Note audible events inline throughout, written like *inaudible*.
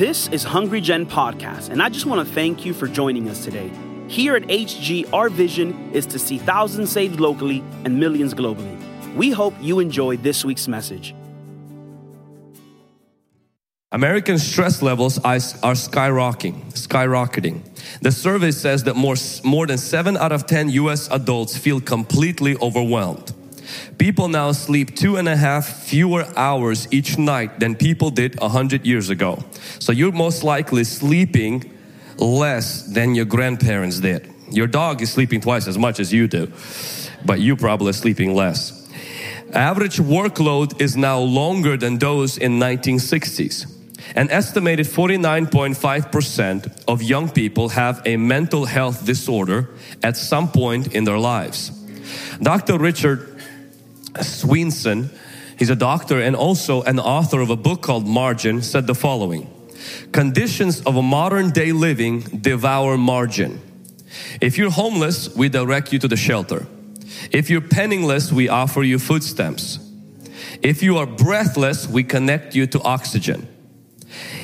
This is Hungry Gen Podcast, and I just want to thank you for joining us today. Here at HG, our vision is to see thousands saved locally and millions globally. We hope you enjoy this week's message. American stress levels are skyrocketing. Skyrocketing. The survey says that more, more than 7 out of 10 US adults feel completely overwhelmed. People now sleep two and a half fewer hours each night than people did a hundred years ago. So you're most likely sleeping less than your grandparents did. Your dog is sleeping twice as much as you do, but you probably are sleeping less. Average workload is now longer than those in 1960s. An estimated 49.5% of young people have a mental health disorder at some point in their lives. Dr. Richard Swenson, he's a doctor and also an author of a book called Margin, said the following Conditions of a modern day living devour margin. If you're homeless, we direct you to the shelter. If you're penniless, we offer you food stamps. If you are breathless, we connect you to oxygen.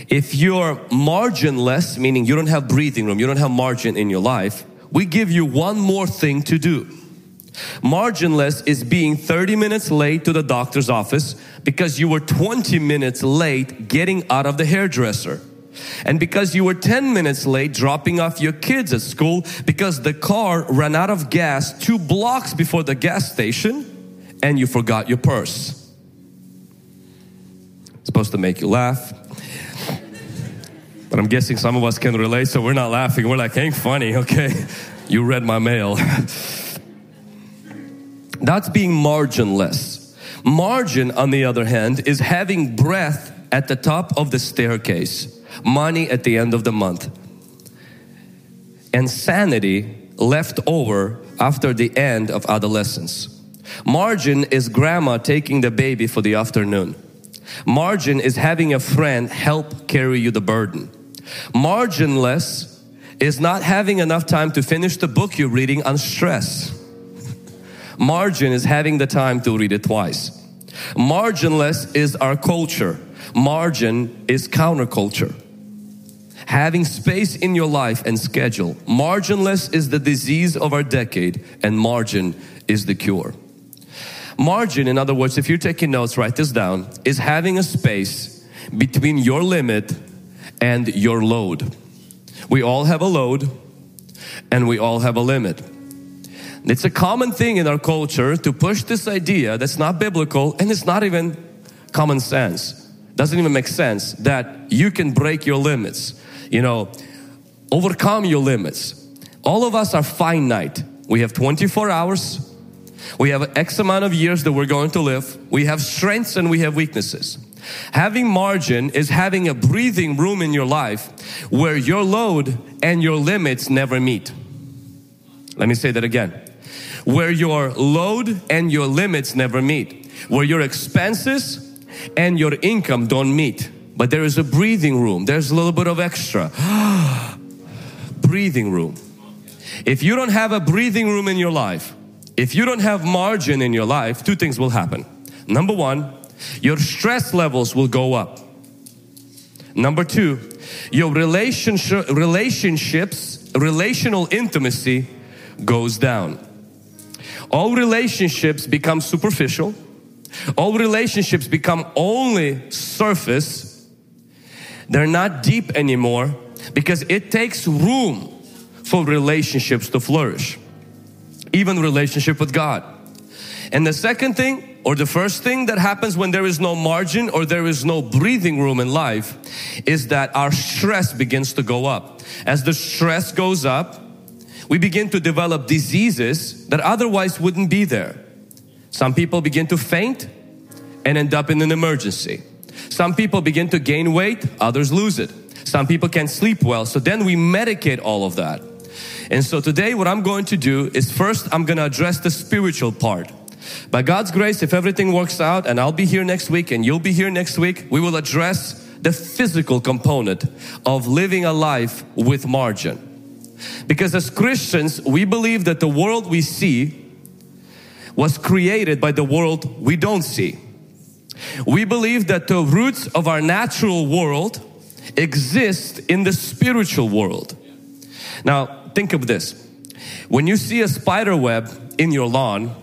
If you're marginless, meaning you don't have breathing room, you don't have margin in your life, we give you one more thing to do. Marginless is being 30 minutes late to the doctor's office because you were 20 minutes late getting out of the hairdresser. And because you were 10 minutes late dropping off your kids at school because the car ran out of gas two blocks before the gas station and you forgot your purse. It's supposed to make you laugh. But I'm guessing some of us can relate, so we're not laughing. We're like, ain't funny, okay? You read my mail. *laughs* That's being marginless. Margin, on the other hand, is having breath at the top of the staircase, money at the end of the month, and sanity left over after the end of adolescence. Margin is grandma taking the baby for the afternoon. Margin is having a friend help carry you the burden. Marginless is not having enough time to finish the book you're reading on stress. Margin is having the time to read it twice. Marginless is our culture. Margin is counterculture. Having space in your life and schedule. Marginless is the disease of our decade and margin is the cure. Margin, in other words, if you're taking notes, write this down, is having a space between your limit and your load. We all have a load and we all have a limit. It's a common thing in our culture to push this idea that's not biblical and it's not even common sense. Doesn't even make sense that you can break your limits, you know, overcome your limits. All of us are finite. We have 24 hours. We have X amount of years that we're going to live. We have strengths and we have weaknesses. Having margin is having a breathing room in your life where your load and your limits never meet. Let me say that again. Where your load and your limits never meet. Where your expenses and your income don't meet. But there is a breathing room. There's a little bit of extra. *gasps* breathing room. If you don't have a breathing room in your life, if you don't have margin in your life, two things will happen. Number one, your stress levels will go up. Number two, your relationship, relationships, relational intimacy goes down. All relationships become superficial. All relationships become only surface. They're not deep anymore because it takes room for relationships to flourish. Even relationship with God. And the second thing or the first thing that happens when there is no margin or there is no breathing room in life is that our stress begins to go up. As the stress goes up, we begin to develop diseases that otherwise wouldn't be there. Some people begin to faint and end up in an emergency. Some people begin to gain weight, others lose it. Some people can't sleep well, so then we medicate all of that. And so today what I'm going to do is first I'm going to address the spiritual part. By God's grace, if everything works out and I'll be here next week and you'll be here next week, we will address the physical component of living a life with margin. Because as Christians, we believe that the world we see was created by the world we don't see. We believe that the roots of our natural world exist in the spiritual world. Now, think of this. When you see a spider web in your lawn,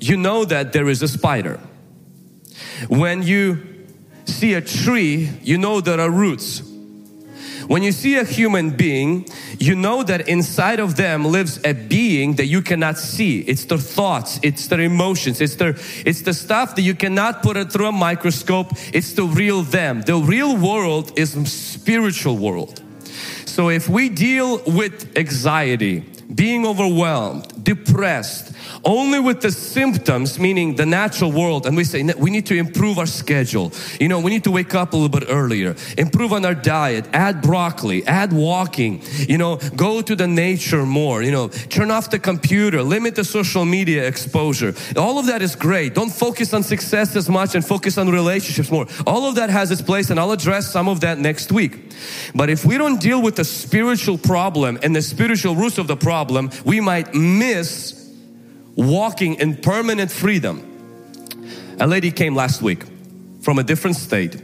you know that there is a spider. When you see a tree, you know there are roots. When you see a human being, you know that inside of them lives a being that you cannot see. It's their thoughts, it's their emotions, it's their it's the stuff that you cannot put it through a microscope. It's the real them. The real world is spiritual world. So if we deal with anxiety, being overwhelmed, depressed, only with the symptoms, meaning the natural world, and we say we need to improve our schedule. You know, we need to wake up a little bit earlier, improve on our diet, add broccoli, add walking, you know, go to the nature more, you know, turn off the computer, limit the social media exposure. All of that is great. Don't focus on success as much and focus on relationships more. All of that has its place, and I'll address some of that next week. But if we don't deal with the spiritual problem and the spiritual roots of the problem, we might miss walking in permanent freedom. A lady came last week from a different state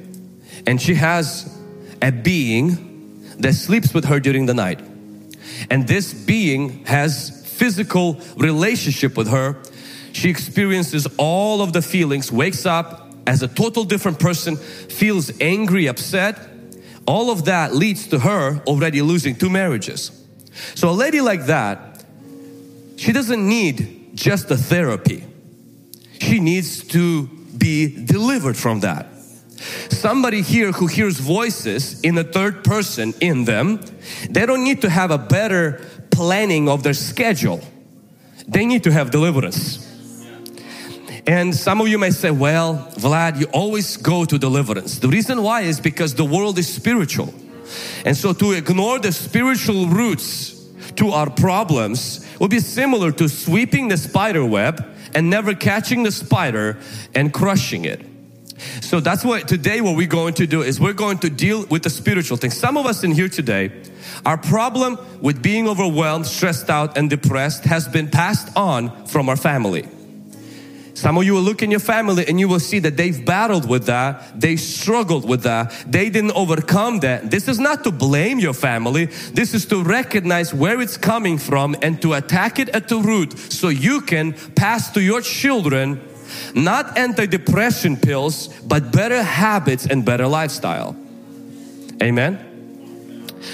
and she has a being that sleeps with her during the night. And this being has physical relationship with her. She experiences all of the feelings, wakes up as a total different person, feels angry, upset. All of that leads to her already losing two marriages. So a lady like that, she doesn't need just a therapy. She needs to be delivered from that. Somebody here who hears voices in the third person in them, they don't need to have a better planning of their schedule. They need to have deliverance. And some of you may say, well, Vlad, you always go to deliverance. The reason why is because the world is spiritual. And so to ignore the spiritual roots to our problems will be similar to sweeping the spider web and never catching the spider and crushing it. So that's what today what we're going to do is we're going to deal with the spiritual things. Some of us in here today, our problem with being overwhelmed, stressed out and depressed has been passed on from our family. Some of you will look in your family and you will see that they've battled with that. They struggled with that. They didn't overcome that. This is not to blame your family. This is to recognize where it's coming from and to attack it at the root so you can pass to your children not antidepressant pills, but better habits and better lifestyle. Amen.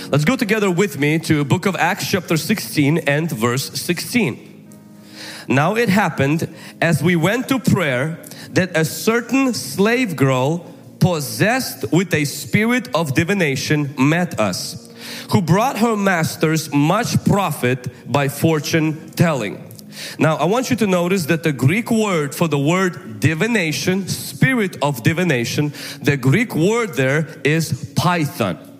Let's go together with me to book of Acts chapter 16 and verse 16. Now it happened as we went to prayer that a certain slave girl possessed with a spirit of divination met us, who brought her masters much profit by fortune telling. Now, I want you to notice that the Greek word for the word divination, spirit of divination, the Greek word there is python.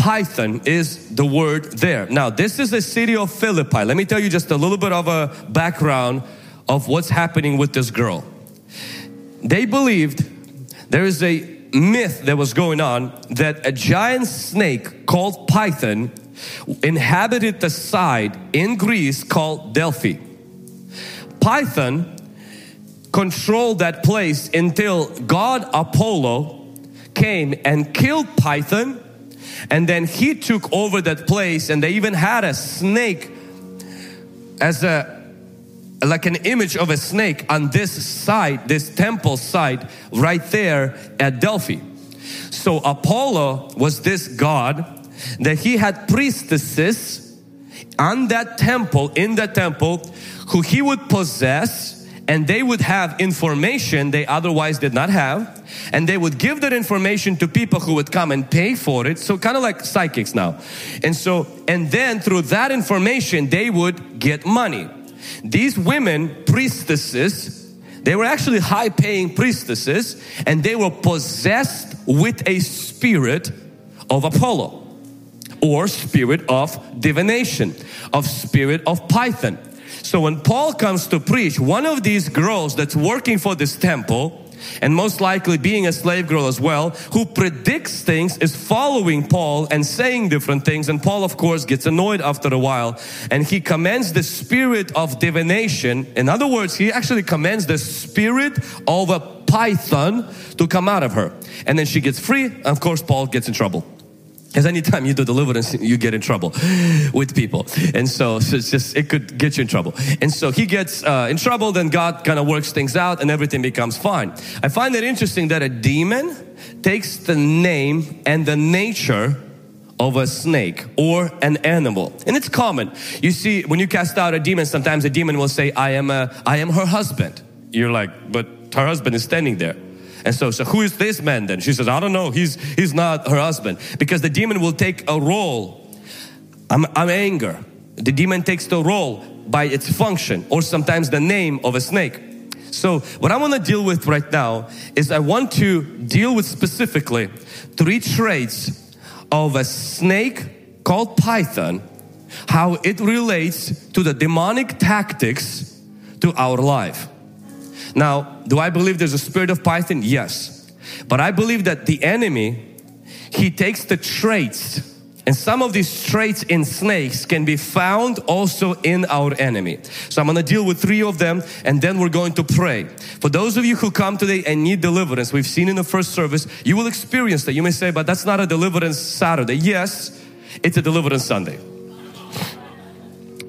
Python is the word there. Now, this is the city of Philippi. Let me tell you just a little bit of a background of what's happening with this girl. They believed there is a myth that was going on that a giant snake called Python inhabited the side in Greece called Delphi. Python controlled that place until God Apollo came and killed Python and then he took over that place and they even had a snake as a like an image of a snake on this side, this temple site, right there at Delphi. So Apollo was this god that he had priestesses on that temple, in that temple, who he would possess and they would have information they otherwise did not have. And they would give that information to people who would come and pay for it. So kind of like psychics now. And so and then through that information they would get money. These women priestesses they were actually high paying priestesses and they were possessed with a spirit of apollo or spirit of divination of spirit of python so when Paul comes to preach, one of these girls that's working for this temple, and most likely being a slave girl as well, who predicts things, is following Paul and saying different things. And Paul, of course, gets annoyed after a while and he commends the spirit of divination. In other words, he actually commends the spirit of a python to come out of her. And then she gets free. Of course, Paul gets in trouble. Because anytime you do deliverance, you get in trouble with people. And so, so, it's just, it could get you in trouble. And so he gets uh, in trouble, then God kind of works things out and everything becomes fine. I find it interesting that a demon takes the name and the nature of a snake or an animal. And it's common. You see, when you cast out a demon, sometimes a demon will say, I am, a, I am her husband. You're like, but her husband is standing there. And so, so who is this man then? She says, I don't know. He's, he's not her husband. Because the demon will take a role. I'm, I'm anger. The demon takes the role by its function or sometimes the name of a snake. So what I want to deal with right now is I want to deal with specifically three traits of a snake called python, how it relates to the demonic tactics to our life. Now, do I believe there's a spirit of python? Yes. But I believe that the enemy, he takes the traits and some of these traits in snakes can be found also in our enemy. So I'm going to deal with three of them and then we're going to pray. For those of you who come today and need deliverance, we've seen in the first service, you will experience that. You may say, but that's not a deliverance Saturday. Yes, it's a deliverance Sunday.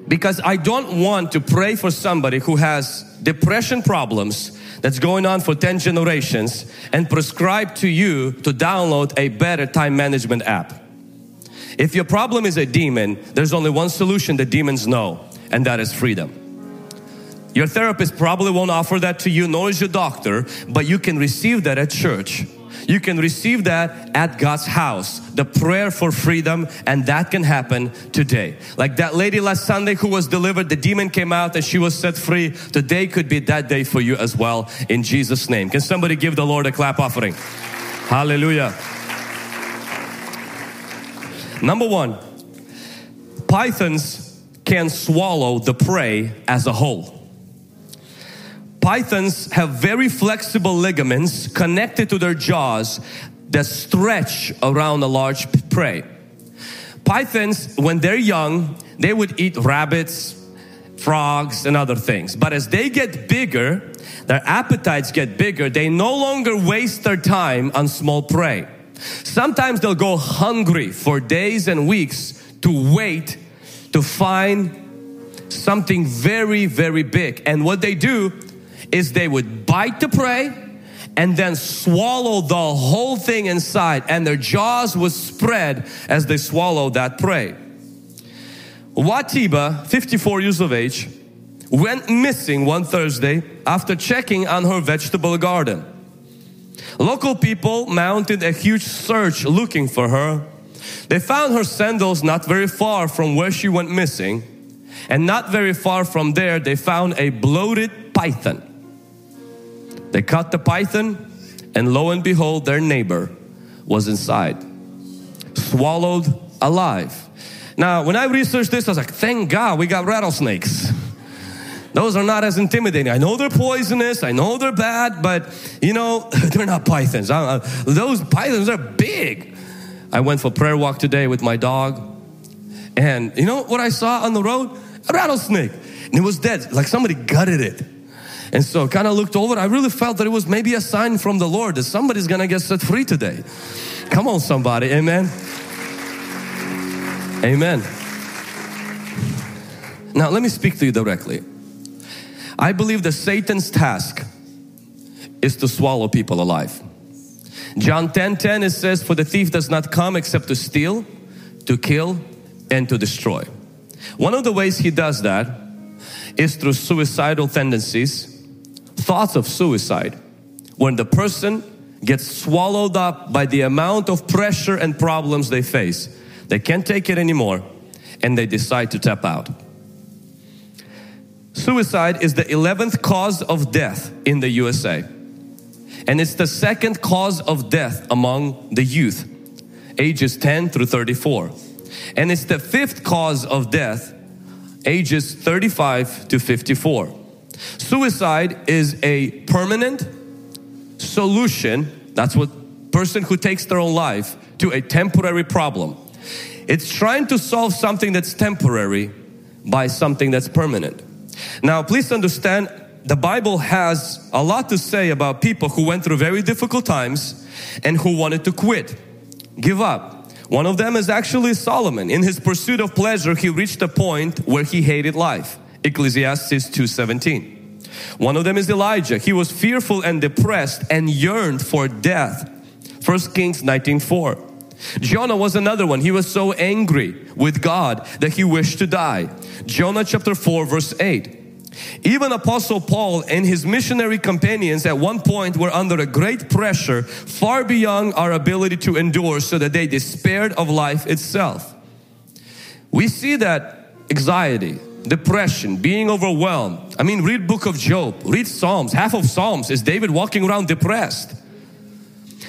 Because I don't want to pray for somebody who has depression problems that's going on for 10 generations and prescribe to you to download a better time management app. If your problem is a demon, there's only one solution the demons know, and that is freedom. Your therapist probably won't offer that to you, nor is your doctor, but you can receive that at church. You can receive that at God's house, the prayer for freedom, and that can happen today. Like that lady last Sunday who was delivered, the demon came out and she was set free. Today could be that day for you as well, in Jesus' name. Can somebody give the Lord a clap offering? Hallelujah. Number one, pythons can swallow the prey as a whole. Pythons have very flexible ligaments connected to their jaws that stretch around a large prey. Pythons, when they're young, they would eat rabbits, frogs, and other things. But as they get bigger, their appetites get bigger, they no longer waste their time on small prey. Sometimes they'll go hungry for days and weeks to wait to find something very, very big. And what they do is they would bite the prey and then swallow the whole thing inside, and their jaws would spread as they swallowed that prey. Wa Tiba, 54 years of age, went missing one Thursday after checking on her vegetable garden. Local people mounted a huge search looking for her. They found her sandals not very far from where she went missing, and not very far from there, they found a bloated python. They caught the python, and lo and behold, their neighbor was inside, swallowed alive. Now, when I researched this, I was like, thank God we got rattlesnakes. Those are not as intimidating. I know they're poisonous, I know they're bad, but you know, *laughs* they're not pythons. Those pythons are big. I went for a prayer walk today with my dog, and you know what I saw on the road? A rattlesnake. And it was dead, like somebody gutted it. And so kind of looked over. I really felt that it was maybe a sign from the Lord that somebody's gonna get set free today. Come on, somebody. Amen. Amen. Now, let me speak to you directly. I believe that Satan's task is to swallow people alive. John 10 10 it says, For the thief does not come except to steal, to kill, and to destroy. One of the ways he does that is through suicidal tendencies, thoughts of suicide, when the person gets swallowed up by the amount of pressure and problems they face. They can't take it anymore and they decide to tap out. Suicide is the 11th cause of death in the USA. And it's the second cause of death among the youth, ages 10 through 34. And it's the fifth cause of death, ages 35 to 54. Suicide is a permanent solution, that's what person who takes their own life, to a temporary problem. It's trying to solve something that's temporary by something that's permanent. Now, please understand, the Bible has a lot to say about people who went through very difficult times and who wanted to quit, give up. One of them is actually Solomon. In his pursuit of pleasure, he reached a point where he hated life. Ecclesiastes 2:17. One of them is Elijah. He was fearful and depressed and yearned for death. 1 Kings 19:4. Jonah was another one. He was so angry with God that he wished to die. Jonah chapter 4 verse 8. Even Apostle Paul and his missionary companions at one point were under a great pressure far beyond our ability to endure so that they despaired of life itself. We see that anxiety, depression, being overwhelmed. I mean, read book of Job, read Psalms. Half of Psalms is David walking around depressed.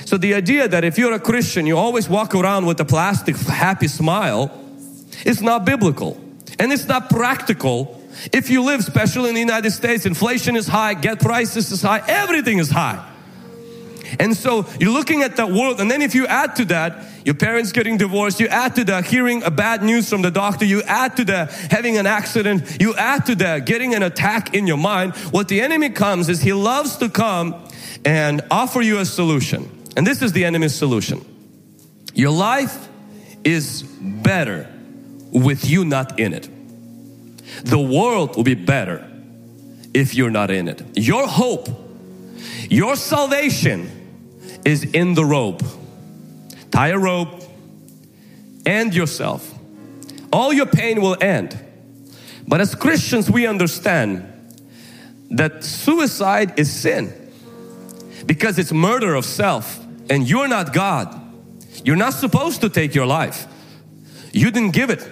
So the idea that if you're a Christian, you always walk around with a plastic happy smile is not biblical. And it's not practical. If you live, especially in the United States, inflation is high, get prices is high, everything is high. And so you're looking at that world, and then if you add to that, your parents getting divorced, you add to that hearing a bad news from the doctor, you add to that having an accident, you add to that getting an attack in your mind. What the enemy comes is he loves to come and offer you a solution. And this is the enemy's solution. Your life is better with you not in it. The world will be better if you're not in it. Your hope, your salvation is in the rope. Tie a rope and yourself. All your pain will end. But as Christians, we understand that suicide is sin because it's murder of self and you're not God. You're not supposed to take your life. You didn't give it.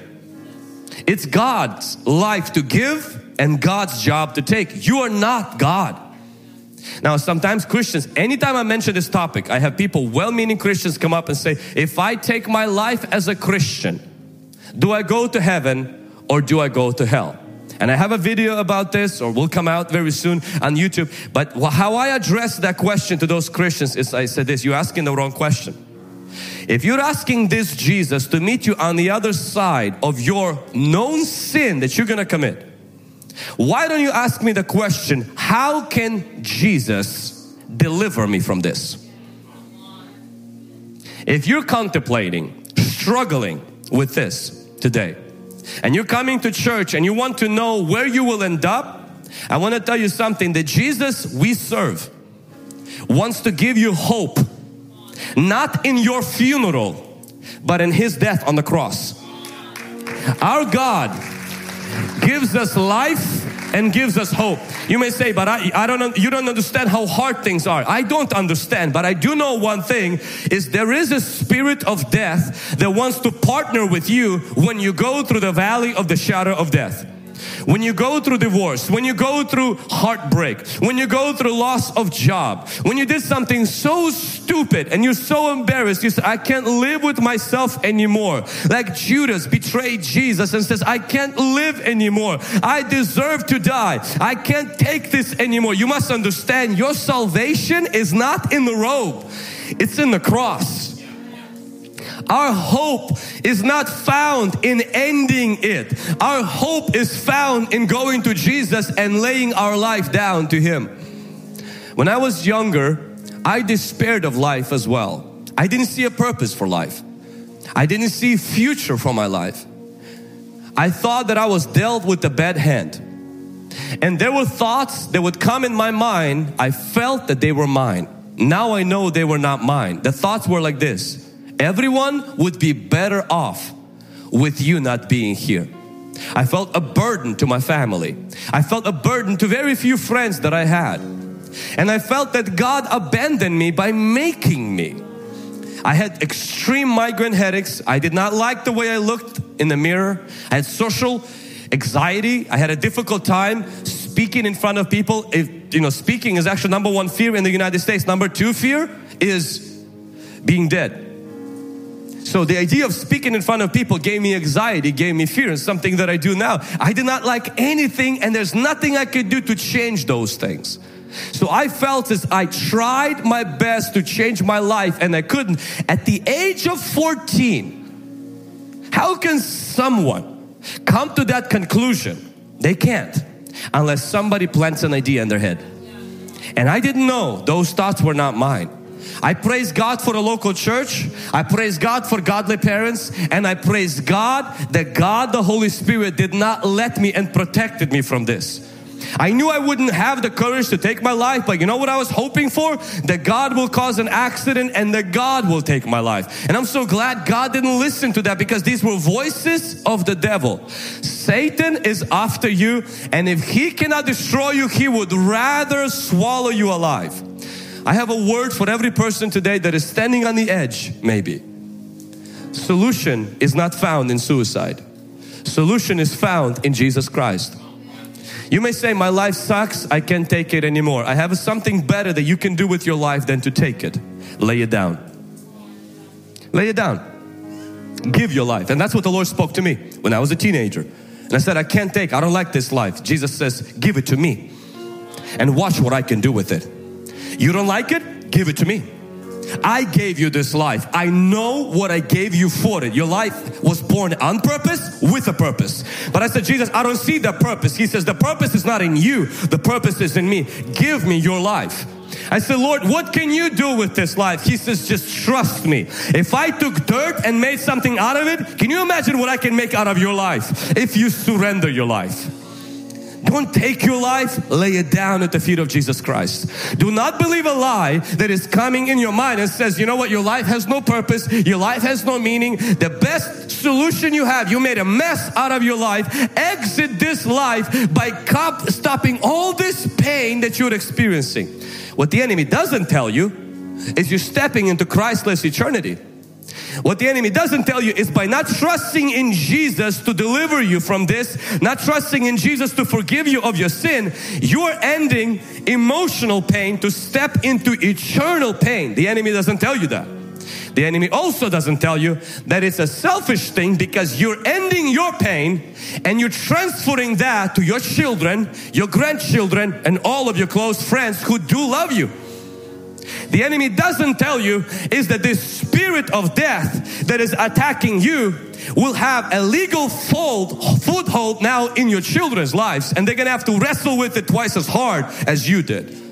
It's God's life to give and God's job to take. You are not God. Now, sometimes Christians, anytime I mention this topic, I have people, well meaning Christians, come up and say, If I take my life as a Christian, do I go to heaven or do I go to hell? And I have a video about this, or will come out very soon on YouTube. But how I address that question to those Christians is I said this you're asking the wrong question. If you're asking this Jesus to meet you on the other side of your known sin that you're gonna commit, why don't you ask me the question, how can Jesus deliver me from this? If you're contemplating, struggling with this today, and you're coming to church and you want to know where you will end up, I want to tell you something that Jesus we serve wants to give you hope, not in your funeral, but in His death on the cross. Our God gives us life and gives us hope. You may say, but I, I don't, you don't understand how hard things are. I don't understand, but I do know one thing is there is a spirit of death that wants to partner with you when you go through the valley of the shadow of death. When you go through divorce, when you go through heartbreak, when you go through loss of job, when you did something so stupid and you're so embarrassed, you say, I can't live with myself anymore. Like Judas betrayed Jesus and says, I can't live anymore. I deserve to die. I can't take this anymore. You must understand your salvation is not in the robe. It's in the cross. Our hope is not found in ending it. Our hope is found in going to Jesus and laying our life down to Him. When I was younger, I despaired of life as well. I didn't see a purpose for life. I didn't see future for my life. I thought that I was dealt with a bad hand. And there were thoughts that would come in my mind. I felt that they were mine. Now I know they were not mine. The thoughts were like this Everyone would be better off with you not being here. I felt a burden to my family. I felt a burden to very few friends that I had. And I felt that God abandoned me by making me. I had extreme migraine headaches. I did not like the way I looked in the mirror. I had social anxiety. I had a difficult time speaking in front of people. If, you know, speaking is actually number one fear in the United States. Number two fear is being dead. So the idea of speaking in front of people gave me anxiety, gave me fear, and something that I do now. I did not like anything, and there's nothing I could do to change those things. So I felt as I tried my best to change my life and I couldn't. At the age of 14, how can someone come to that conclusion? They can't. unless somebody plants an idea in their head. And I didn't know those thoughts were not mine. I praise God for a local church. I praise God for godly parents. And I praise God that God, the Holy Spirit, did not let me and protected me from this. I knew I wouldn't have the courage to take my life, but you know what I was hoping for? That God will cause an accident and that God will take my life. And I'm so glad God didn't listen to that because these were voices of the devil. Satan is after you, and if he cannot destroy you, he would rather swallow you alive. I have a word for every person today that is standing on the edge, maybe. Solution is not found in suicide. Solution is found in Jesus Christ. You may say, My life sucks, I can't take it anymore. I have something better that you can do with your life than to take it. Lay it down. Lay it down. Give your life. And that's what the Lord spoke to me when I was a teenager. And I said, I can't take, I don't like this life. Jesus says, Give it to me and watch what I can do with it. You don't like it? Give it to me. I gave you this life. I know what I gave you for it. Your life was born on purpose with a purpose. But I said, Jesus, I don't see the purpose. He says, the purpose is not in you. The purpose is in me. Give me your life. I said, Lord, what can you do with this life? He says, just trust me. If I took dirt and made something out of it, can you imagine what I can make out of your life if you surrender your life? Don't take your life, lay it down at the feet of Jesus Christ. Do not believe a lie that is coming in your mind and says, you know what, your life has no purpose, your life has no meaning. The best solution you have, you made a mess out of your life. Exit this life by stopping all this pain that you're experiencing. What the enemy doesn't tell you is you're stepping into Christless eternity. What the enemy doesn't tell you is by not trusting in Jesus to deliver you from this, not trusting in Jesus to forgive you of your sin, you're ending emotional pain to step into eternal pain. The enemy doesn't tell you that. The enemy also doesn't tell you that it's a selfish thing because you're ending your pain and you're transferring that to your children, your grandchildren, and all of your close friends who do love you. The enemy doesn't tell you is that this spirit of death that is attacking you will have a legal fold, foothold now in your children's lives and they're gonna have to wrestle with it twice as hard as you did.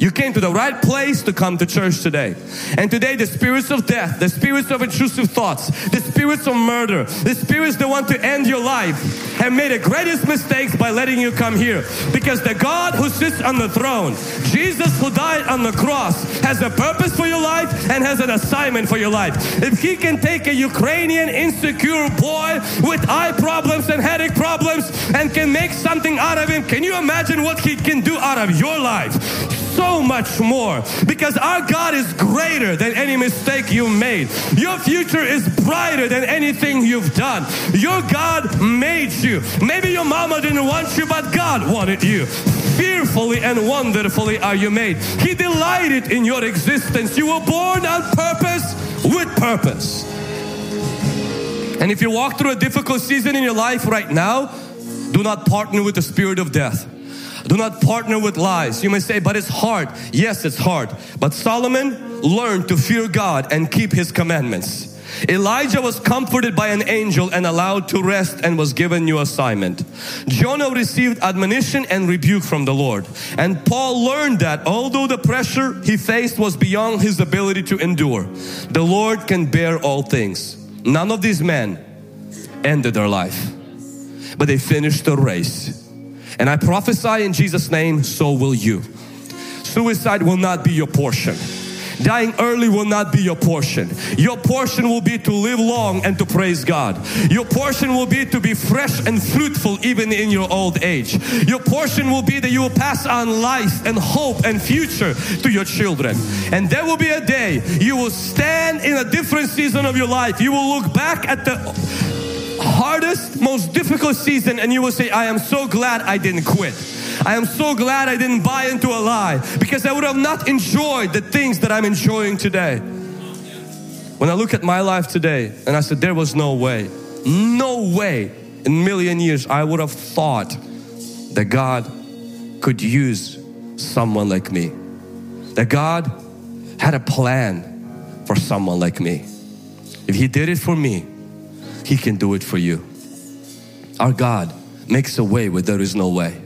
You came to the right place to come to church today. And today the spirits of death, the spirits of intrusive thoughts, the spirits of murder, the spirits that want to end your life have made the greatest mistakes by letting you come here. Because the God who sits on the throne, Jesus who died on the cross, has a purpose for your life and has an assignment for your life. If he can take a Ukrainian insecure boy with eye problems and headache problems and can make something out of him, can you imagine what he can do out of your life? So much more because our God is greater than any mistake you made. Your future is brighter than anything you've done. Your God made you. Maybe your mama didn't want you, but God wanted you. Fearfully and wonderfully are you made. He delighted in your existence. You were born on purpose with purpose. And if you walk through a difficult season in your life right now, do not partner with the spirit of death. Do not partner with lies. You may say, but it's hard. Yes, it's hard. But Solomon learned to fear God and keep his commandments. Elijah was comforted by an angel and allowed to rest and was given new assignment. Jonah received admonition and rebuke from the Lord. And Paul learned that although the pressure he faced was beyond his ability to endure, the Lord can bear all things. None of these men ended their life, but they finished the race and I prophesy in Jesus' name, so will you. Suicide will not be your portion. Dying early will not be your portion. Your portion will be to live long and to praise God. Your portion will be to be fresh and fruitful even in your old age. Your portion will be that you will pass on life and hope and future to your children. And there will be a day you will stand in a different season of your life. You will look back at the most difficult season and you will say, I am so glad I didn't quit. I am so glad I didn't buy into a lie because I would have not enjoyed the things that I'm enjoying today. When I look at my life today and I said, there was no way, no way in a million years I would have thought that God could use someone like me. That God had a plan for someone like me. If He did it for me, He can do it for you. Our God makes a way where there is no way.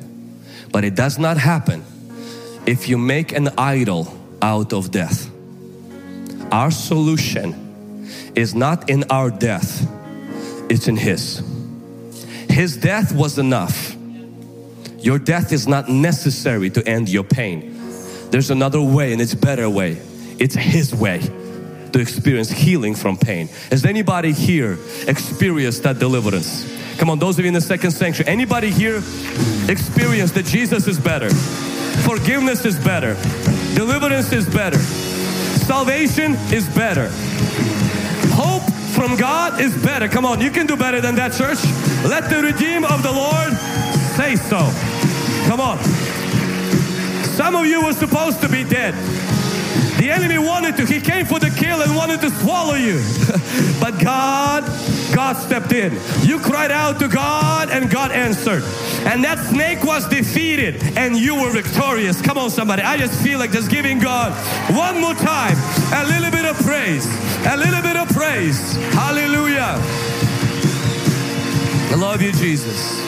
But it does not happen if you make an idol out of death. Our solution is not in our death, it's in His. His death was enough. Your death is not necessary to end your pain. There's another way and it's better way. It's His way to experience healing from pain. Has anybody here experienced that deliverance? Come on, those of you in the second sanctuary, anybody here experienced that Jesus is better? Forgiveness is better. Deliverance is better. Salvation is better. Hope from God is better. Come on, you can do better than that, church. Let the redeem of the Lord say so. Come on. Some of you were supposed to be dead. The enemy wanted to, he came for the kill and wanted to swallow you. *laughs* but God, God stepped in. You cried out to God and God answered. And that snake was defeated and you were victorious. Come on, somebody. I just feel like just giving God one more time a little bit of praise. A little bit of praise. Hallelujah. I love you, Jesus.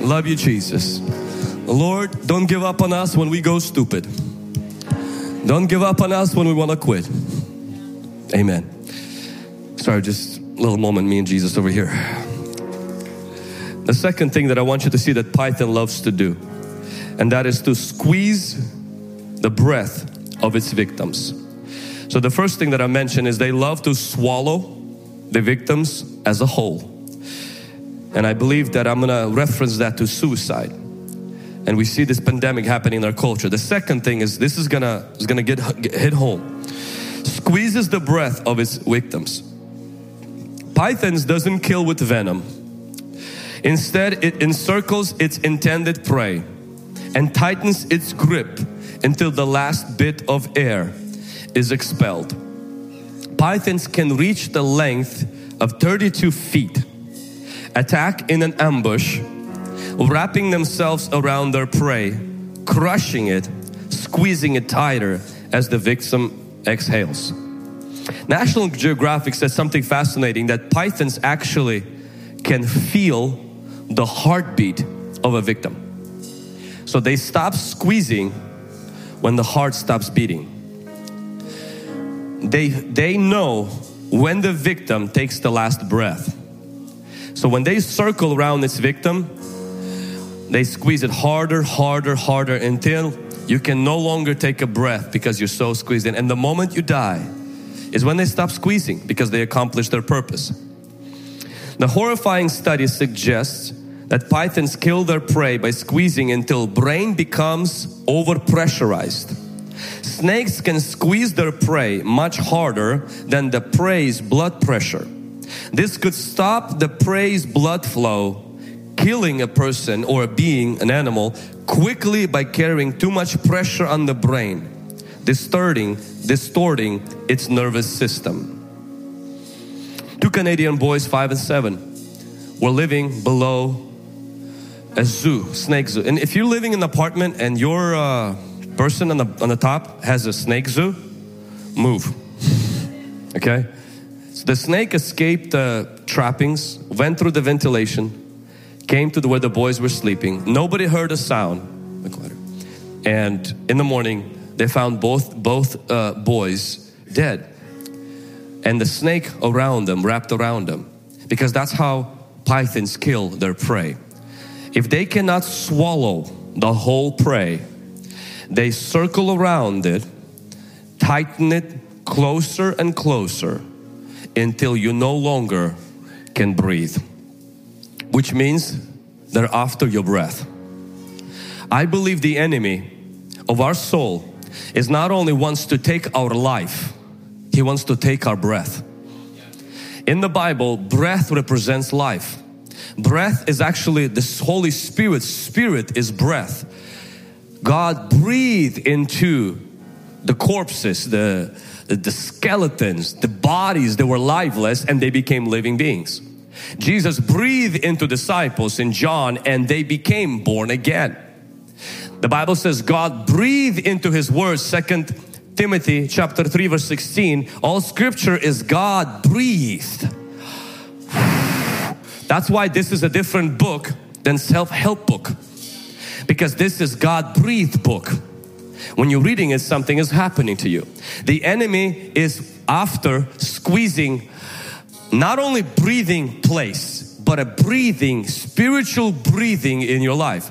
Love you, Jesus. Lord, don't give up on us when we go stupid. Don't give up on us when we want to quit. Amen. Sorry, just a little moment, me and Jesus over here. The second thing that I want you to see that Python loves to do, and that is to squeeze the breath of its victims. So, the first thing that I mentioned is they love to swallow the victims as a whole. And I believe that I'm gonna reference that to suicide. And we see this pandemic happening in our culture. The second thing is this is gonna is gonna get, hit home. Squeezes the breath of its victims. Pythons doesn't kill with venom. Instead, it encircles its intended prey and tightens its grip until the last bit of air is expelled. Pythons can reach the length of 32 feet, attack in an ambush, wrapping themselves around their prey, crushing it, squeezing it tighter as the victim exhales. National Geographic says something fascinating that pythons actually can feel the heartbeat of a victim. So they stop squeezing when the heart stops beating. They, they know when the victim takes the last breath. So when they circle around its victim, they squeeze it harder, harder, harder until you can no longer take a breath because you're so squeezed in. And the moment you die is when they stop squeezing because they accomplish their purpose. The horrifying study suggests that pythons kill their prey by squeezing until brain becomes overpressurized. Snakes can squeeze their prey much harder than the prey's blood pressure. This could stop the prey's blood flow, killing a person or a being, an animal, quickly by carrying too much pressure on the brain, distorting, distorting its nervous system. Two Canadian boys, five and seven, were living below a zoo, snake zoo. And if you're living in an apartment and your uh, person on the on the top has a snake zoo, move. *laughs* okay. So the snake escaped the trappings, went through the ventilation, came to the, where the boys were sleeping. Nobody heard a sound. And in the morning, they found both both uh, boys dead, and the snake around them, wrapped around them, because that's how pythons kill their prey. If they cannot swallow the whole prey, they circle around it, tighten it closer and closer until you no longer can breathe, which means they're after your breath. I believe the enemy of our soul is not only wants to take our life, he wants to take our breath. In the Bible, breath represents life. Breath is actually the Holy Spirit. Spirit is breath. God breathed into the corpses, the, the skeletons, the bodies that were lifeless and they became living beings. Jesus breathed into disciples in John and they became born again. The Bible says God breathed into his words, second Timothy chapter 3 verse 16, all scripture is God breathed. *sighs* That's why this is a different book than self-help book. Because this is God-breathed book. When you're reading it, something is happening to you. The enemy is after squeezing not only breathing place, but a breathing, spiritual breathing in your life.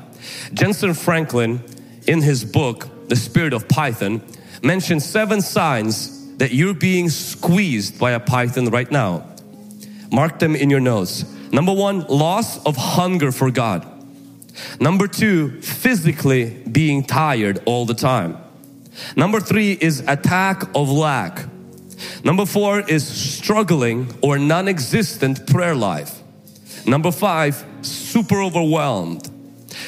Jentezen Franklin, in his book, The Spirit of Python, mentioned seven signs that you're being squeezed by a python right now. Mark them in your notes. Number one, loss of hunger for God. Number two, physically being tired all the time. Number three is attack of lack. Number four is struggling or non existent prayer life. Number five, super overwhelmed.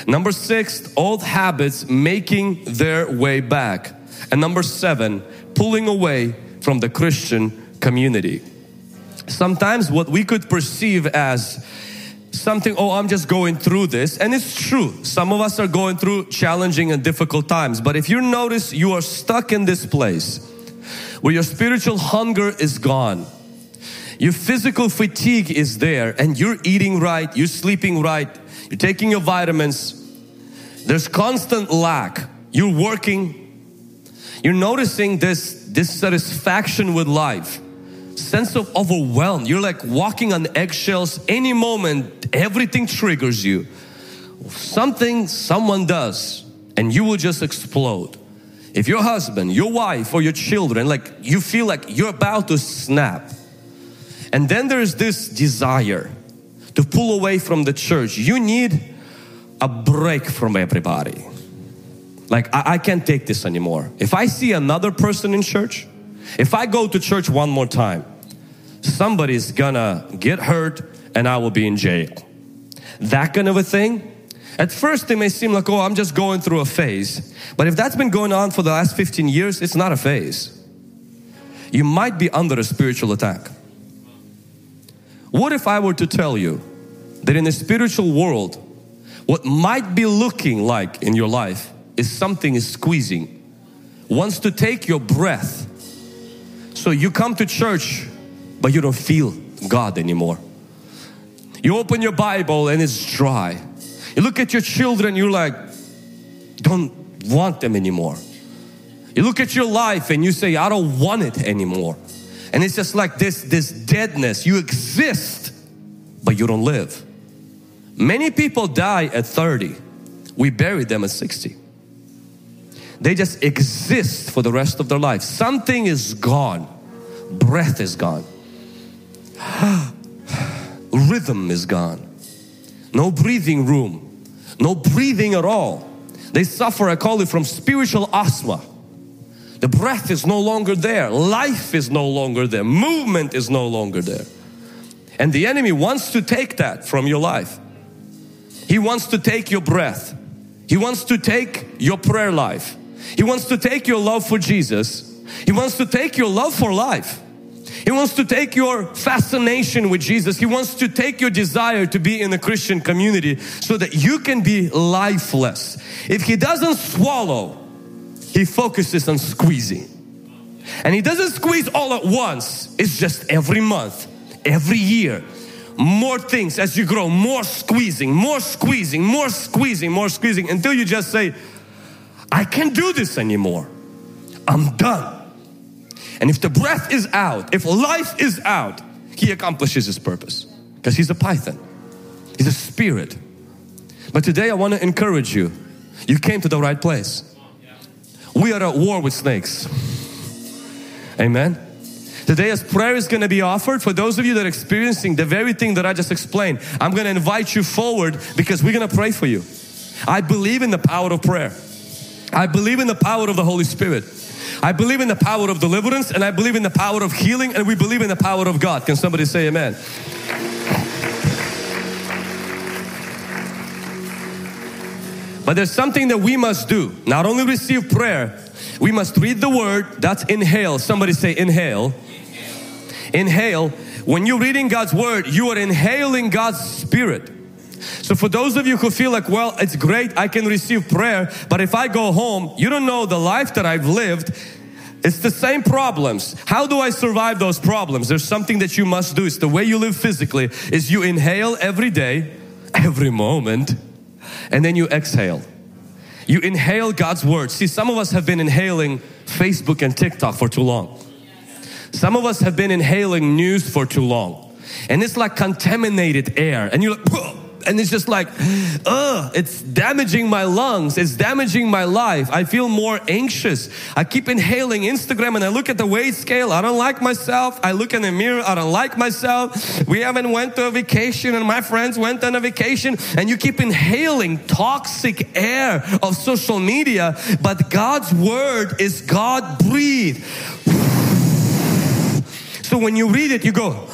Number six, old habits making their way back. And number seven, pulling away from the Christian community. Sometimes what we could perceive as something, oh, I'm just going through this. And it's true. Some of us are going through challenging and difficult times. But if you notice you are stuck in this place where your spiritual hunger is gone, your physical fatigue is there, and you're eating right, you're sleeping right, you're taking your vitamins, there's constant lack, you're working, you're noticing this dissatisfaction with life sense of overwhelm. You're like walking on eggshells. Any moment, everything triggers you. Something someone does, and you will just explode. If your husband, your wife, or your children, like you feel like you're about to snap, and then there's this desire to pull away from the church, you need a break from everybody. Like, I, I can't take this anymore. If I see another person in church, if I go to church one more time, somebody's gonna get hurt and I will be in jail. That kind of a thing. At first, it may seem like, oh, I'm just going through a phase. But if that's been going on for the last 15 years, it's not a phase. You might be under a spiritual attack. What if I were to tell you that in the spiritual world, what might be looking like in your life is something is squeezing, wants to take your breath. So you come to church, but you don't feel God anymore. You open your Bible and it's dry. You look at your children, you're like, don't want them anymore. You look at your life and you say, I don't want it anymore. And it's just like this, this deadness. You exist, but you don't live. Many people die at 30. We bury them at 60. They just exist for the rest of their life. Something is gone. Breath is gone. *sighs* Rhythm is gone. No breathing room. No breathing at all. They suffer, I call it from spiritual asthma. The breath is no longer there. Life is no longer there. Movement is no longer there. And the enemy wants to take that from your life. He wants to take your breath. He wants to take your prayer life. He wants to take your love for Jesus. He wants to take your love for life. He wants to take your fascination with Jesus. He wants to take your desire to be in a Christian community so that you can be lifeless. If He doesn't swallow, He focuses on squeezing. And He doesn't squeeze all at once, it's just every month, every year. More things as you grow, more squeezing, more squeezing, more squeezing, more squeezing until you just say, I can't do this anymore. I'm done. And if the breath is out, if life is out, he accomplishes his purpose because he's a python. He's a spirit. But today I want to encourage you. You came to the right place. We are at war with snakes. Amen. Today as prayer is going to be offered for those of you that are experiencing the very thing that I just explained. I'm going to invite you forward because we're going to pray for you. I believe in the power of prayer. I believe in the power of the Holy Spirit. I believe in the power of deliverance and I believe in the power of healing and we believe in the power of God. Can somebody say amen? But there's something that we must do. Not only receive prayer, we must read the word. That's inhale. Somebody say inhale. Inhale. When you're reading God's word, you are inhaling God's spirit. So for those of you who feel like, well, it's great, I can receive prayer, but if I go home, you don't know the life that I've lived. It's the same problems. How do I survive those problems? There's something that you must do. It's the way you live physically is you inhale every day, every moment, and then you exhale. You inhale God's word. See, some of us have been inhaling Facebook and TikTok for too long. Some of us have been inhaling news for too long. And it's like contaminated air. And you're like, and it's just like, ugh, it's damaging my lungs, it's damaging my life. I feel more anxious. I keep inhaling Instagram and I look at the weight scale, I don't like myself. I look in the mirror, I don't like myself. We haven't went to a vacation and my friends went on a vacation and you keep inhaling toxic air of social media, but God's word is God breathed. *sighs* So when you read it, you go,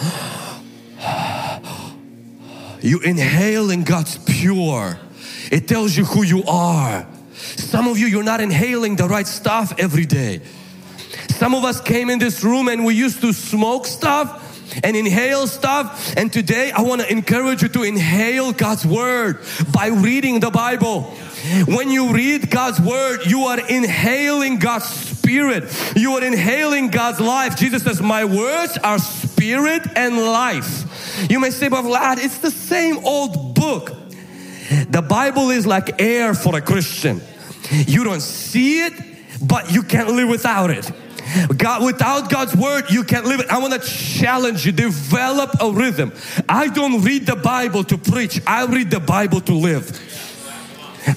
you inhale God's pure. It tells you who you are. Some of you, you're not inhaling the right stuff every day. Some of us came in this room and we used to smoke stuff and inhale stuff. And today I want to encourage you to inhale God's Word by reading the Bible. When you read God's Word, you are inhaling God's Spirit. You are inhaling God's life. Jesus says, My words are spirit and life. You may say, but Vlad, it's the same old book. The Bible is like air for a Christian. You don't see it, but you can't live without it. God, without God's word, you can't live it. I want to challenge you, develop a rhythm. I don't read the Bible to preach, I read the Bible to live.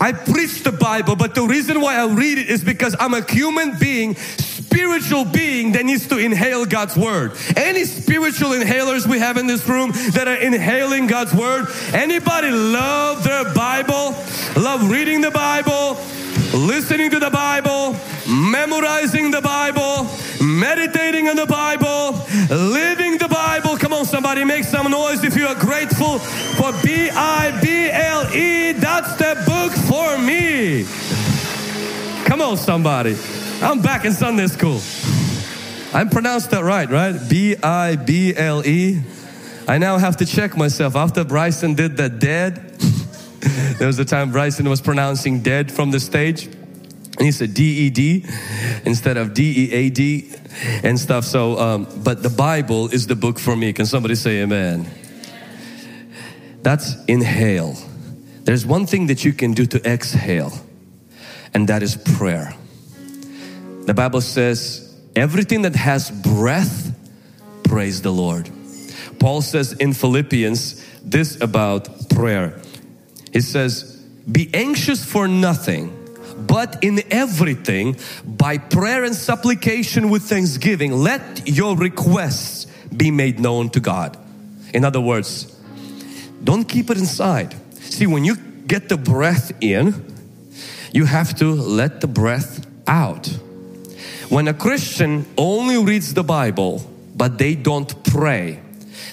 I preach the Bible, but the reason why I read it is because I'm a human being spiritual being that needs to inhale God's word. Any spiritual inhalers we have in this room that are inhaling God's word? Anybody love their Bible? Love reading the Bible? Listening to the Bible? Memorizing the Bible? Meditating on the Bible? Living the Bible? Come on, somebody, make some noise if you are grateful for B I B L E. That's the book for me. Come on, somebody. I'm back in Sunday school. I pronounced that right, right? B I B L E. I now have to check myself. After Bryson did that dead, *laughs* there was a time Bryson was pronouncing dead from the stage. And he said D E D instead of D E A D and stuff. So, um, but the Bible is the book for me. Can somebody say amen? That's inhale. There's one thing that you can do to exhale, and that is prayer. The Bible says, everything that has breath, praise the Lord. Paul says in Philippians this about prayer. He says, Be anxious for nothing, but in everything, by prayer and supplication with thanksgiving, let your requests be made known to God. In other words, don't keep it inside. See, when you get the breath in, you have to let the breath out. When a Christian only reads the Bible but they don't pray,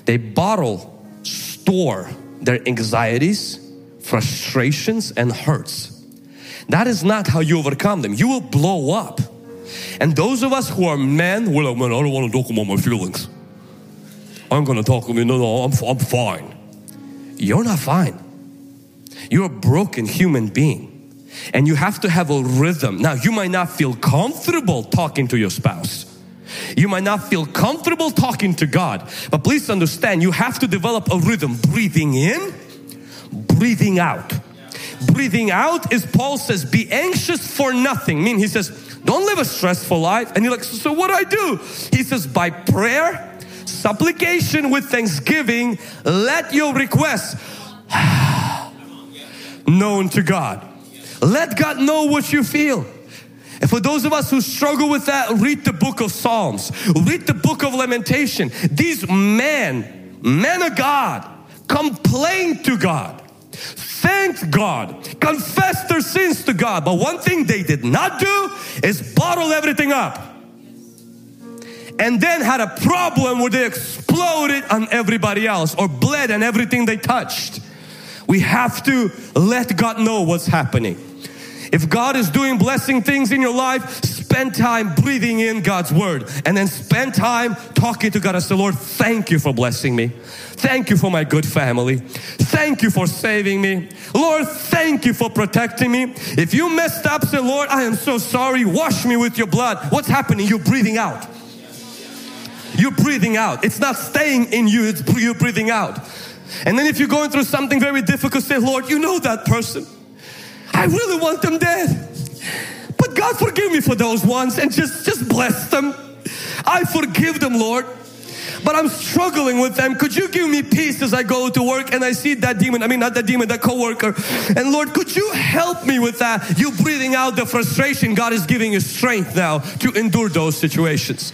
they bottle, store their anxieties, frustrations, and hurts. That is not how you overcome them. You will blow up. And those of us who are men, we're like, man, I don't want to talk about my feelings. I'm going to talk about, no, no, I'm, I'm fine. You're not fine. You're a broken human being and you have to have a rhythm. Now, you might not feel comfortable talking to your spouse. You might not feel comfortable talking to God, but please understand you have to develop a rhythm breathing in, breathing out. Breathing out is Paul says, be anxious for nothing. Mean, he says, don't live a stressful life. And you're like, so, so what do I do? He says, by prayer, supplication with thanksgiving, let your requests *sighs* known to God. Let God know what you feel. And for those of us who struggle with that, read the book of Psalms, read the book of Lamentation. These men, men of God, complain to God, thank God, confess their sins to God. But one thing they did not do is bottle everything up. And then had a problem where they exploded on everybody else or bled on everything they touched. We have to let God know what's happening. If God is doing blessing things in your life, spend time breathing in God's word and then spend time talking to God and say, Lord, thank you for blessing me. Thank you for my good family. Thank you for saving me. Lord, thank you for protecting me. If you messed up, say, Lord, I am so sorry. Wash me with your blood. What's happening? You're breathing out. You're breathing out. It's not staying in you, it's you're breathing out. And then if you're going through something very difficult, say, Lord, you know that person. I really want them dead. But God forgive me for those ones and just, just bless them. I forgive them, Lord. But I'm struggling with them. Could you give me peace as I go to work and I see that demon? I mean, not that demon, that coworker. And Lord, could you help me with that? You breathing out the frustration. God is giving you strength now to endure those situations.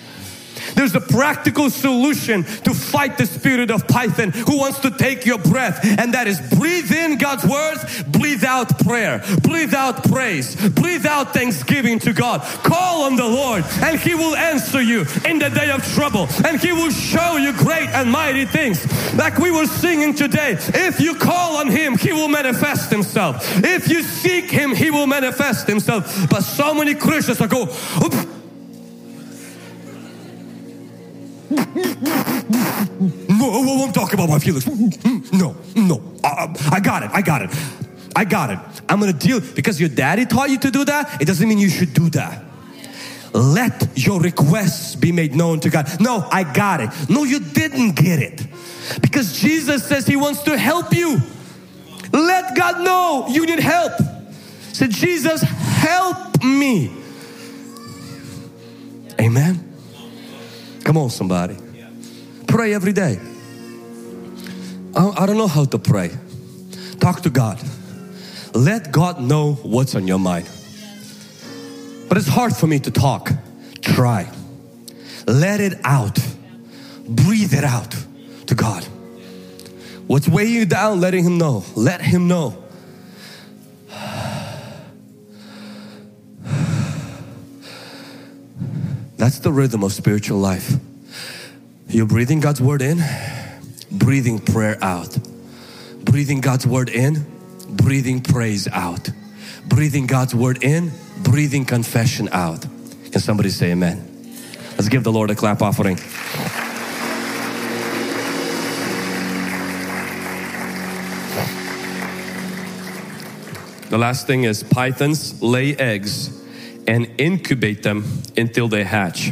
There's a practical solution to fight the spirit of Python who wants to take your breath, and that is breathe in God's words, breathe out prayer, breathe out praise, breathe out thanksgiving to God. Call on the Lord, and He will answer you in the day of trouble, and He will show you great and mighty things. Like we were singing today, if you call on Him, He will manifest Himself. If you seek Him, He will manifest Himself. But so many Christians are go, No, I'm talking about my feelings. No, no. I, I got it. I got it. I got it. I'm gonna deal because your daddy taught you to do that. It doesn't mean you should do that. Let your requests be made known to God. No, I got it. No, you didn't get it. Because Jesus says He wants to help you. Let God know you need help. Say, Jesus, help me. Amen. Come on, somebody. Pray every day. I, I don't know how to pray. Talk to God. Let God know what's on your mind. But it's hard for me to talk. Try. Let it out. Breathe it out to God. What's weighing you down, letting Him know. Let Him know. That's the rhythm of spiritual life. You're breathing God's word in, breathing prayer out. Breathing God's word in, breathing praise out. Breathing God's word in, breathing confession out. Can somebody say amen? Let's give the Lord a clap offering. The last thing is pythons lay eggs and incubate them until they hatch.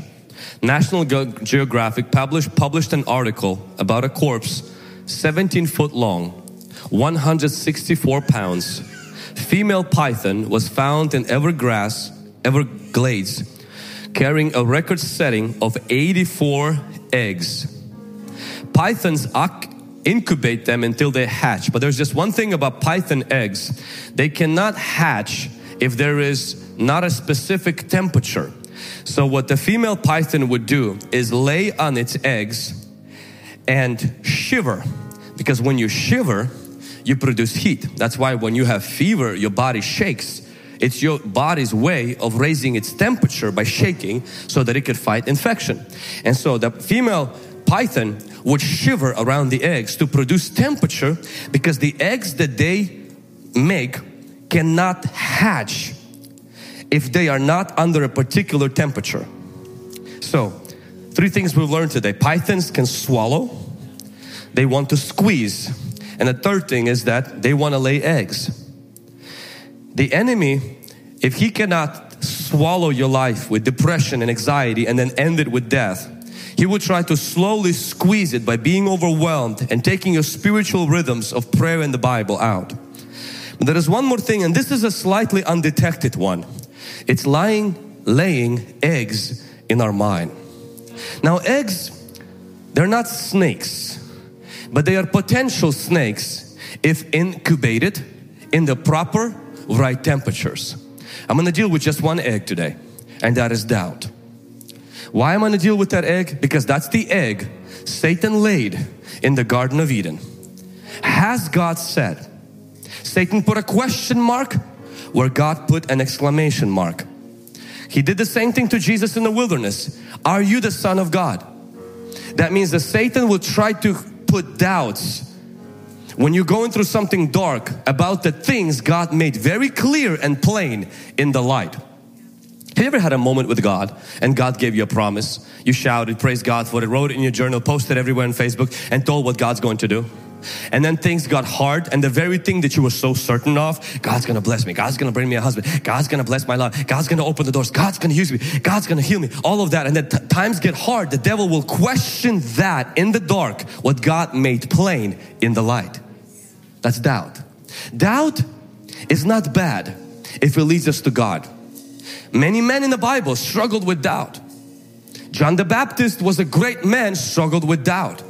National Geographic published, published an article about a corpse 17 foot long, 164 pounds. Female python was found in Evergrass, Everglades, carrying a record setting of 84 eggs. Pythons incubate them until they hatch, but there's just one thing about python eggs they cannot hatch if there is not a specific temperature. So, what the female python would do is lay on its eggs and shiver because when you shiver, you produce heat. That's why when you have fever, your body shakes. It's your body's way of raising its temperature by shaking so that it could fight infection. And so the female python would shiver around the eggs to produce temperature because the eggs that they make cannot hatch if they are not under a particular temperature. So, three things we've learned today pythons can swallow, they want to squeeze, and the third thing is that they want to lay eggs. The enemy, if he cannot swallow your life with depression and anxiety and then end it with death, he will try to slowly squeeze it by being overwhelmed and taking your spiritual rhythms of prayer and the Bible out. But there is one more thing, and this is a slightly undetected one. It's lying, laying eggs in our mind. Now, eggs, they're not snakes, but they are potential snakes if incubated in the proper right temperatures. I'm gonna deal with just one egg today, and that is doubt. Why am I gonna deal with that egg? Because that's the egg Satan laid in the Garden of Eden. Has God said? Satan put a question mark where God put an exclamation mark. He did the same thing to Jesus in the wilderness. Are you the Son of God? That means that Satan will try to put doubts when you're going through something dark about the things God made very clear and plain in the light. Have you ever had a moment with God and God gave you a promise? You shouted, praise God for it, wrote it in your journal, posted everywhere on Facebook, and told what God's going to do? And then things got hard, and the very thing that you were so certain of, God's gonna bless me, God's gonna bring me a husband, God's gonna bless my life, God's gonna open the doors, God's gonna use me, God's gonna heal me, all of that. And then t- times get hard, the devil will question that in the dark, what God made plain in the light. That's doubt. Doubt is not bad. if it leads us to God. Many men in the Bible struggled with doubt. John the Baptist was a great man, struggled with doubt.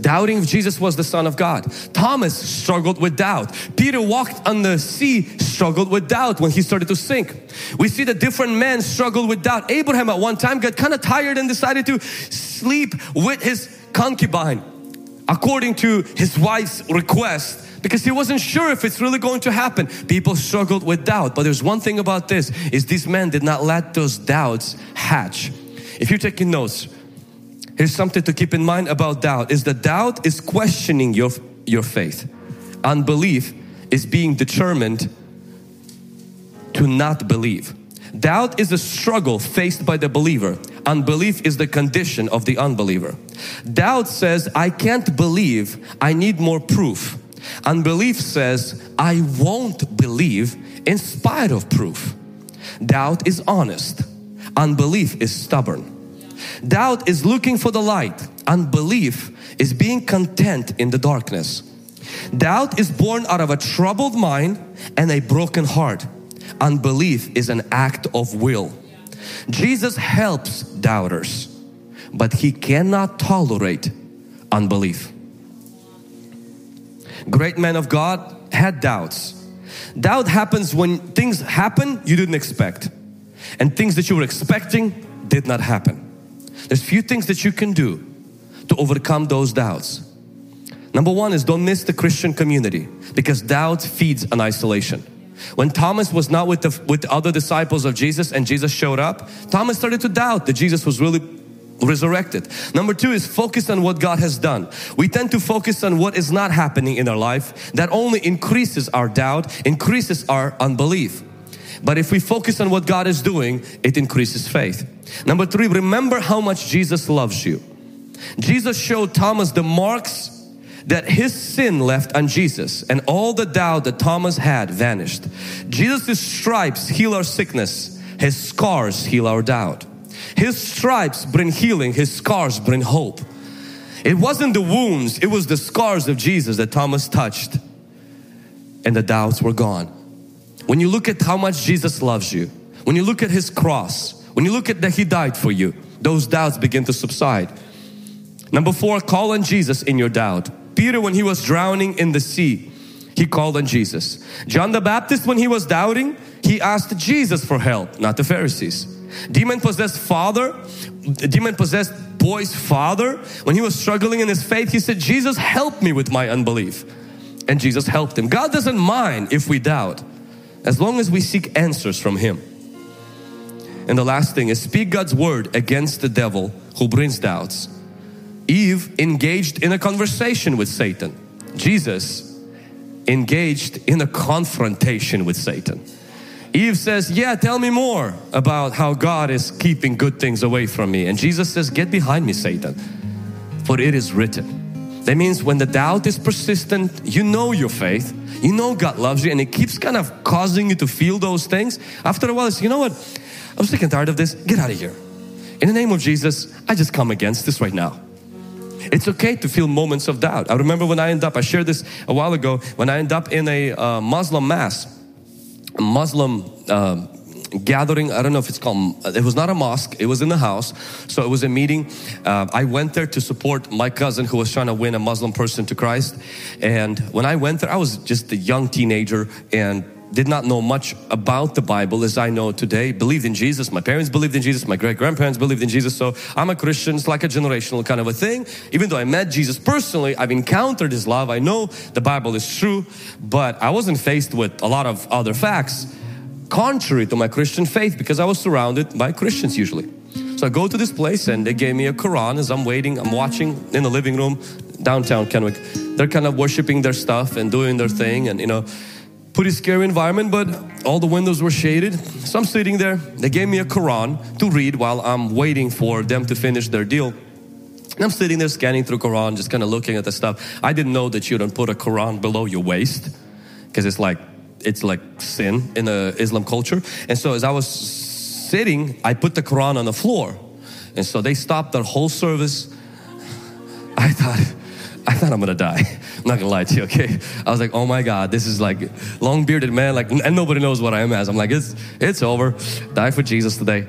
Doubting if Jesus was the Son of God. Thomas struggled with doubt. Peter walked on the sea, struggled with doubt when he started to sink. We see that different men struggled with doubt. Abraham at one time got kind of tired and decided to sleep with his concubine according to his wife's request because he wasn't sure if it's really going to happen. People struggled with doubt, but there's one thing about this is these men did not let those doubts hatch. If you're taking notes, here's something to keep in mind about doubt is that doubt is questioning your your faith. Unbelief is being determined to not believe. Doubt is a struggle faced by the believer. Unbelief is the condition of the unbeliever. Doubt says, I can't believe, I need more proof. Unbelief says, I won't believe in spite of proof. Doubt is honest. Unbelief is stubborn. Doubt is looking for the light. Unbelief is being content in the darkness. Doubt is born out of a troubled mind and a broken heart. Unbelief is an act of will. Jesus helps doubters, but He cannot tolerate unbelief. Great men of God had doubts. Doubt happens when things happen you didn't expect, and things that you were expecting did not happen. There's few things that you can do to overcome those doubts. Number one is don't miss the Christian community because doubt feeds on isolation. When Thomas was not with the with the other disciples of Jesus and Jesus showed up, Thomas started to doubt that Jesus was really resurrected. Number two is focus on what God has done. We tend to focus on what is not happening in our life. That only increases our doubt, increases our unbelief. But if we focus on what God is doing, it increases faith. Number three, remember how much Jesus loves you. Jesus showed Thomas the marks that his sin left on Jesus and all the doubt that Thomas had vanished. Jesus' stripes heal our sickness, his scars heal our doubt. His stripes bring healing, his scars bring hope. It wasn't the wounds, it was the scars of Jesus that Thomas touched and the doubts were gone. When you look at how much Jesus loves you, when you look at his cross, when you look at that he died for you, those doubts begin to subside. Number four, call on Jesus in your doubt. Peter, when he was drowning in the sea, he called on Jesus. John the Baptist, when he was doubting, he asked Jesus for help, not the Pharisees. Demon possessed father, demon possessed boy's father, when he was struggling in his faith, he said, Jesus, help me with my unbelief. And Jesus helped him. God doesn't mind if we doubt, as long as we seek answers from Him. And the last thing is speak God's word against the devil who brings doubts. Eve engaged in a conversation with Satan. Jesus engaged in a confrontation with Satan. Eve says, Yeah, tell me more about how God is keeping good things away from me. And Jesus says, Get behind me, Satan, for it is written. That means when the doubt is persistent, you know your faith, you know God loves you, and it keeps kind of causing you to feel those things. After a while, it's, you know what? I'm sick and tired of this. Get out of here. In the name of Jesus, I just come against this right now. It's okay to feel moments of doubt. I remember when I end up, I shared this a while ago, when I end up in a uh, Muslim mass, a Muslim uh, gathering. I don't know if it's called, it was not a mosque, it was in the house. So it was a meeting. Uh, I went there to support my cousin who was trying to win a Muslim person to Christ. And when I went there, I was just a young teenager and did not know much about the Bible as I know today. Believed in Jesus. My parents believed in Jesus. My great grandparents believed in Jesus. So I'm a Christian. It's like a generational kind of a thing. Even though I met Jesus personally, I've encountered His love. I know the Bible is true, but I wasn't faced with a lot of other facts contrary to my Christian faith because I was surrounded by Christians usually. So I go to this place and they gave me a Quran as I'm waiting. I'm watching in the living room downtown Kennewick. They're kind of worshiping their stuff and doing their thing and you know pretty scary environment, but all the windows were shaded. So I'm sitting there. They gave me a Quran to read while I'm waiting for them to finish their deal. And I'm sitting there scanning through Quran, just kind of looking at the stuff. I didn't know that you don't put a Quran below your waist because it's like it's like sin in the Islam culture. And so as I was sitting, I put the Quran on the floor. And so they stopped their whole service. *laughs* I thought, I thought I'm gonna die. *laughs* I'm not gonna lie to you, okay? I was like, oh my God, this is like long bearded man, like, and nobody knows what I am as. I'm like, it's it's over. Die for Jesus today,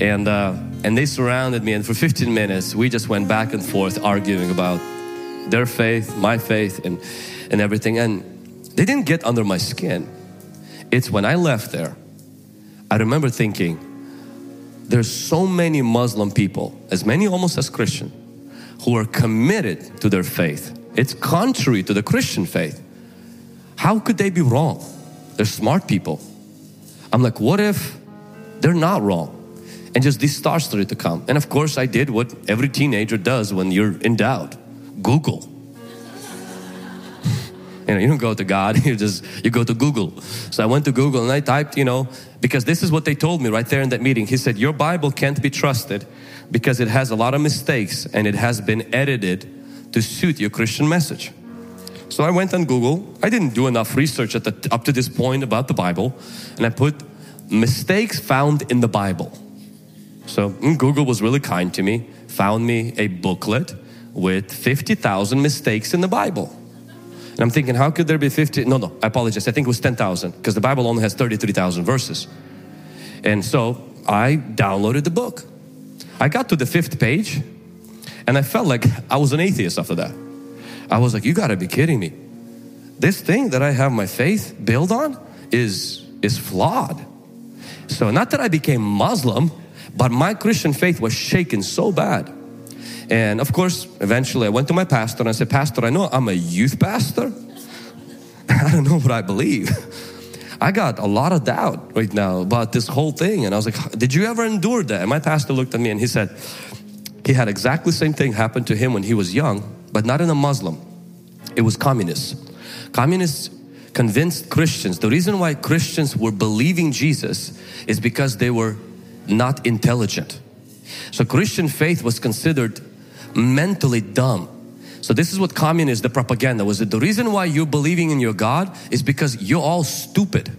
and uh, and they surrounded me, and for 15 minutes we just went back and forth arguing about their faith, my faith, and and everything, and they didn't get under my skin. It's when I left there, I remember thinking, there's so many Muslim people, as many almost as Christian who are committed to their faith. It's contrary to the Christian faith. How could they be wrong? They're smart people. I'm like, what if they're not wrong? And just these thoughts started to come. And of course, I did what every teenager does when you're in doubt Google. *laughs* you know, you don't go to God, *laughs* you just you go to Google. So I went to Google and I typed, you know, because this is what they told me right there in that meeting. He said, Your Bible can't be trusted because it has a lot of mistakes and it has been edited to suit your Christian message. So I went on Google. I didn't do enough research at the, up to this point about the Bible, and I put mistakes found in the Bible. So mm, Google was really kind to me, found me a booklet with 50,000 mistakes in the Bible. And I'm thinking, how could there be 50? No, no, I apologize. I think it was 10,000 because the Bible only has 33,000 verses. And so I downloaded the book. I got to the fifth page and I felt like I was an atheist after that. I was like, you gotta be kidding me. This thing that I have my faith built on is, is flawed. So, not that I became Muslim, but my Christian faith was shaken so bad. And of course, eventually I went to my pastor and I said, Pastor, I know I'm a youth pastor. *laughs* I don't know what I believe. I got a lot of doubt right now about this whole thing. And I was like, Did you ever endure that? And my pastor looked at me and he said, He had exactly the same thing happen to him when he was young, but not in a Muslim. It was communists. Communists convinced Christians. The reason why Christians were believing Jesus is because they were not intelligent. So Christian faith was considered mentally dumb. So this is what communist, the propaganda was. That the reason why you're believing in your God is because you're all stupid.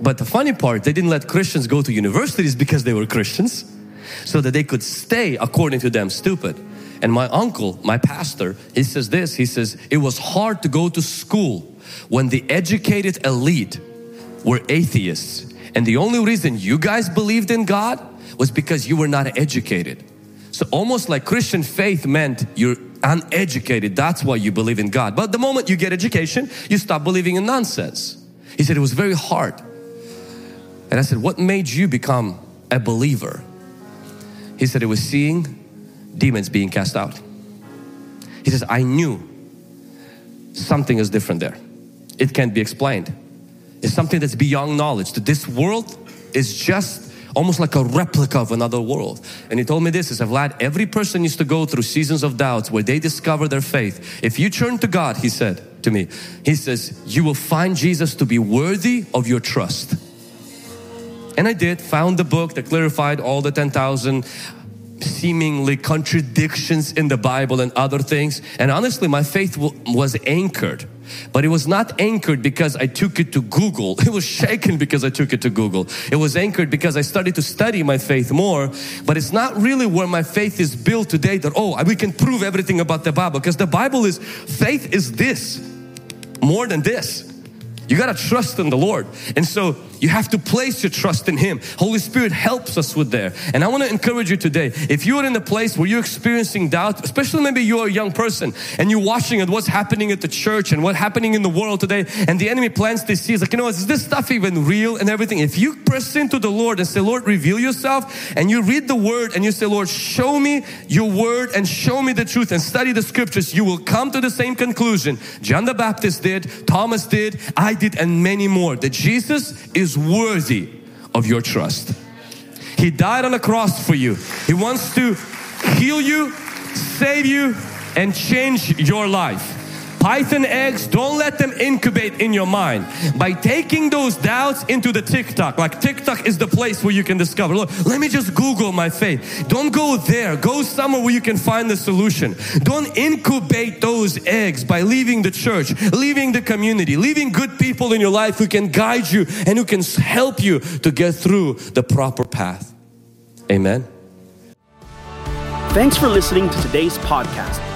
But the funny part, they didn't let Christians go to universities because they were Christians, so that they could stay according to them stupid. And my uncle, my pastor, he says this, he says, it was hard to go to school when the educated elite were atheists. And the only reason you guys believed in God was because you were not educated. So almost like Christian faith meant you're uneducated. That's why you believe in God. But the moment you get education, you stop believing in nonsense. He said it was very hard. And I said, What made you become a believer? He said it was seeing demons being cast out. He says, I knew something is different there. It can't be explained. It's something that's beyond knowledge. That this world is just almost like a replica of another world. And he told me this, is Vlad, every person needs to go through seasons of doubts where they discover their faith. If you turn to God, he said to me, he says, you will find Jesus to be worthy of your trust. And I did, found the book that clarified all the 10,000 seemingly contradictions in the Bible and other things. And honestly, my faith was anchored. But it was not anchored because I took it to Google. *laughs* It was shaken because I took it to Google. It was anchored because I started to study my faith more. But it's not really where my faith is built today that, oh, we can prove everything about the Bible. Because the Bible is, faith is this, more than this. You got to trust in the Lord. And so you have to place your trust in Him. Holy Spirit helps us with there. And I want to encourage you today. If you are in a place where you're experiencing doubt, especially maybe you're a young person and you're watching at what's happening at the church and what's happening in the world today, and the enemy plants these seeds like, you know, is this stuff even real and everything? If you press into the Lord and say, Lord, reveal yourself, and you read the word and you say, Lord, show me your word and show me the truth and study the scriptures, you will come to the same conclusion John the Baptist did, Thomas did, I did, and many more. That Jesus is worthy of your trust. He died on the cross for you. He wants to heal you, save you, and change your life. Python eggs, don't let them incubate in your mind. By taking those doubts into the TikTok, like TikTok is the place where you can discover, look, let me just Google my faith. Don't go there. Go somewhere where you can find the solution. Don't incubate those eggs by leaving the church, leaving the community, leaving good people in your life who can guide you and who can help you to get through the proper path. Amen. Thanks for listening to today's podcast.